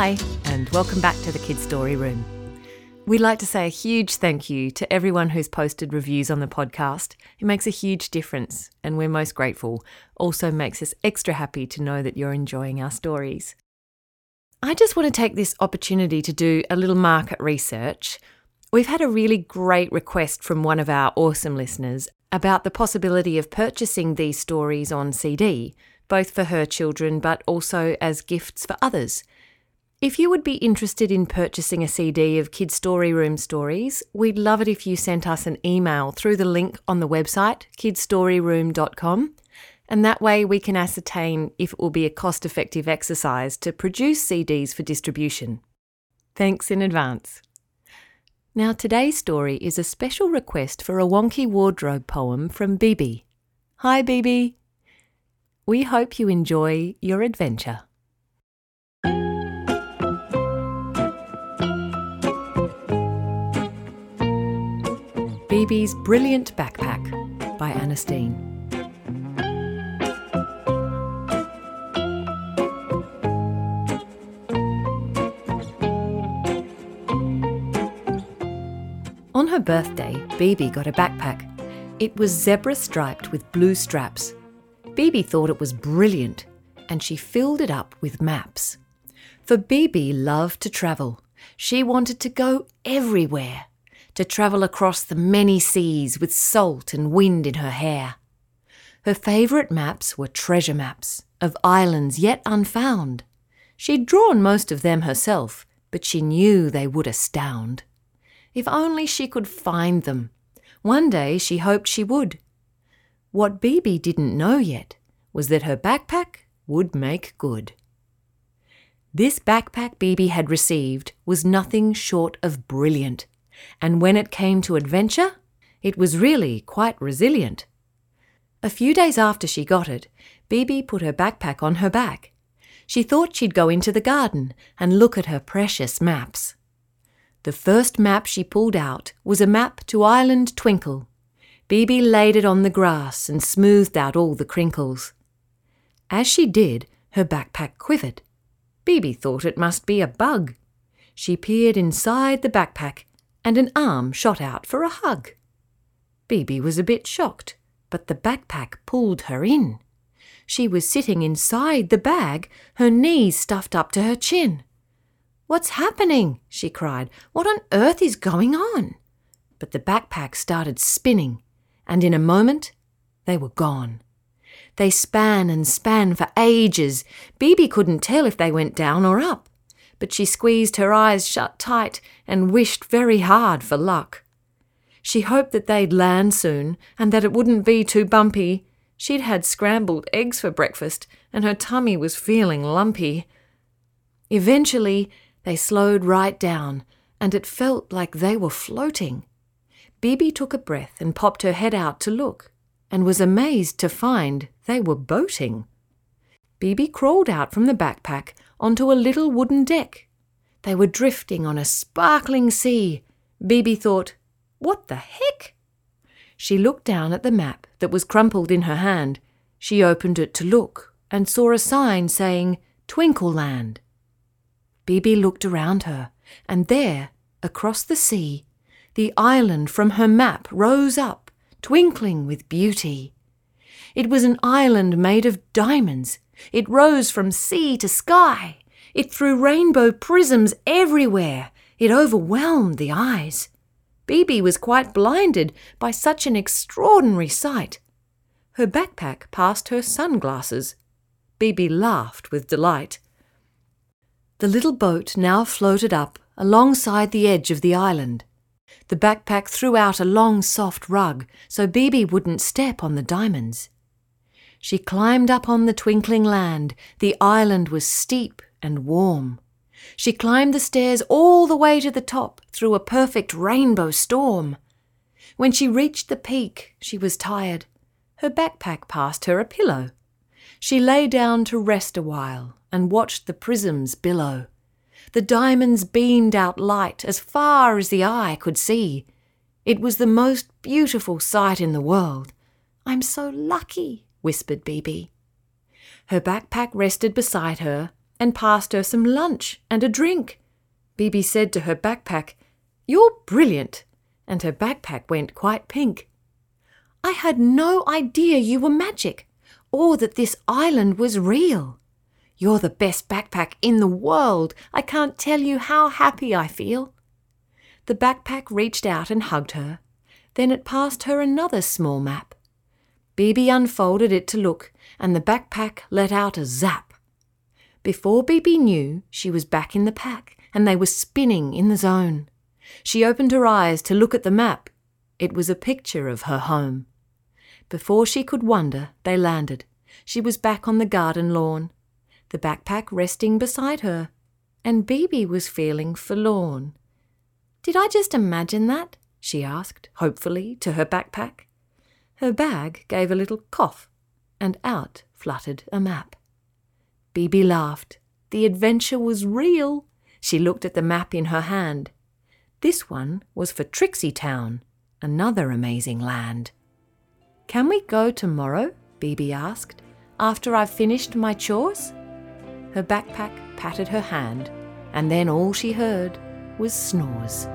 Hi, and welcome back to the Kids Story Room. We'd like to say a huge thank you to everyone who's posted reviews on the podcast. It makes a huge difference, and we're most grateful. Also, makes us extra happy to know that you're enjoying our stories. I just want to take this opportunity to do a little market research. We've had a really great request from one of our awesome listeners about the possibility of purchasing these stories on CD, both for her children but also as gifts for others. If you would be interested in purchasing a CD of Kid Story Room stories, we'd love it if you sent us an email through the link on the website, kidstoryroom.com, and that way we can ascertain if it will be a cost effective exercise to produce CDs for distribution. Thanks in advance. Now, today's story is a special request for a wonky wardrobe poem from Bibi. Hi, Bibi. We hope you enjoy your adventure. Bibi's Brilliant Backpack by Anna Steen. On her birthday, Bibi got a backpack. It was zebra striped with blue straps. Bibi thought it was brilliant and she filled it up with maps. For Bibi loved to travel. She wanted to go everywhere to travel across the many seas with salt and wind in her hair. Her favourite maps were treasure maps of islands yet unfound. She'd drawn most of them herself, but she knew they would astound. If only she could find them. One day she hoped she would. What Bibi didn't know yet was that her backpack would make good. This backpack Bibi had received was nothing short of brilliant and when it came to adventure, it was really quite resilient. A few days after she got it, Bibi put her backpack on her back. She thought she'd go into the garden and look at her precious maps. The first map she pulled out was a map to Island Twinkle. Bibi laid it on the grass and smoothed out all the crinkles. As she did, her backpack quivered. Bibi thought it must be a bug. She peered inside the backpack and an arm shot out for a hug. Bibi was a bit shocked, but the backpack pulled her in. She was sitting inside the bag, her knees stuffed up to her chin. What's happening? she cried. What on earth is going on? But the backpack started spinning, and in a moment they were gone. They span and span for ages. Bibi couldn't tell if they went down or up but she squeezed her eyes shut tight and wished very hard for luck. She hoped that they'd land soon and that it wouldn't be too bumpy. She'd had scrambled eggs for breakfast and her tummy was feeling lumpy. Eventually, they slowed right down and it felt like they were floating. Bibi took a breath and popped her head out to look and was amazed to find they were boating. Bibi crawled out from the backpack onto a little wooden deck. They were drifting on a sparkling sea. Bibi thought, What the heck? She looked down at the map that was crumpled in her hand. She opened it to look and saw a sign saying Twinkle Land. Bibi looked around her, and there, across the sea, the island from her map rose up, twinkling with beauty. It was an island made of diamonds, it rose from sea to sky. It threw rainbow prisms everywhere. It overwhelmed the eyes. Bibi was quite blinded by such an extraordinary sight. Her backpack passed her sunglasses. Bibi laughed with delight. The little boat now floated up alongside the edge of the island. The backpack threw out a long soft rug so Bibi wouldn't step on the diamonds. She climbed up on the twinkling land. The island was steep and warm. She climbed the stairs all the way to the top through a perfect rainbow storm. When she reached the peak, she was tired. Her backpack passed her a pillow. She lay down to rest a while and watched the prisms billow. The diamonds beamed out light as far as the eye could see. It was the most beautiful sight in the world. I'm so lucky, whispered Bibi. Her backpack rested beside her, and passed her some lunch and a drink. Bibi said to her backpack, You're brilliant, and her backpack went quite pink. I had no idea you were magic, or that this island was real. You're the best backpack in the world. I can't tell you how happy I feel. The backpack reached out and hugged her. Then it passed her another small map. Bibi unfolded it to look, and the backpack let out a zap. Before Bibi knew, she was back in the pack, and they were spinning in the zone. She opened her eyes to look at the map. It was a picture of her home. Before she could wonder, they landed. She was back on the garden lawn, the backpack resting beside her, and Bibi was feeling forlorn. Did I just imagine that? she asked, hopefully, to her backpack. Her bag gave a little cough, and out fluttered a map. Bibi laughed. The adventure was real. She looked at the map in her hand. This one was for Trixie Town, another amazing land. Can we go tomorrow? Bibi asked, after I've finished my chores? Her backpack patted her hand, and then all she heard was snores.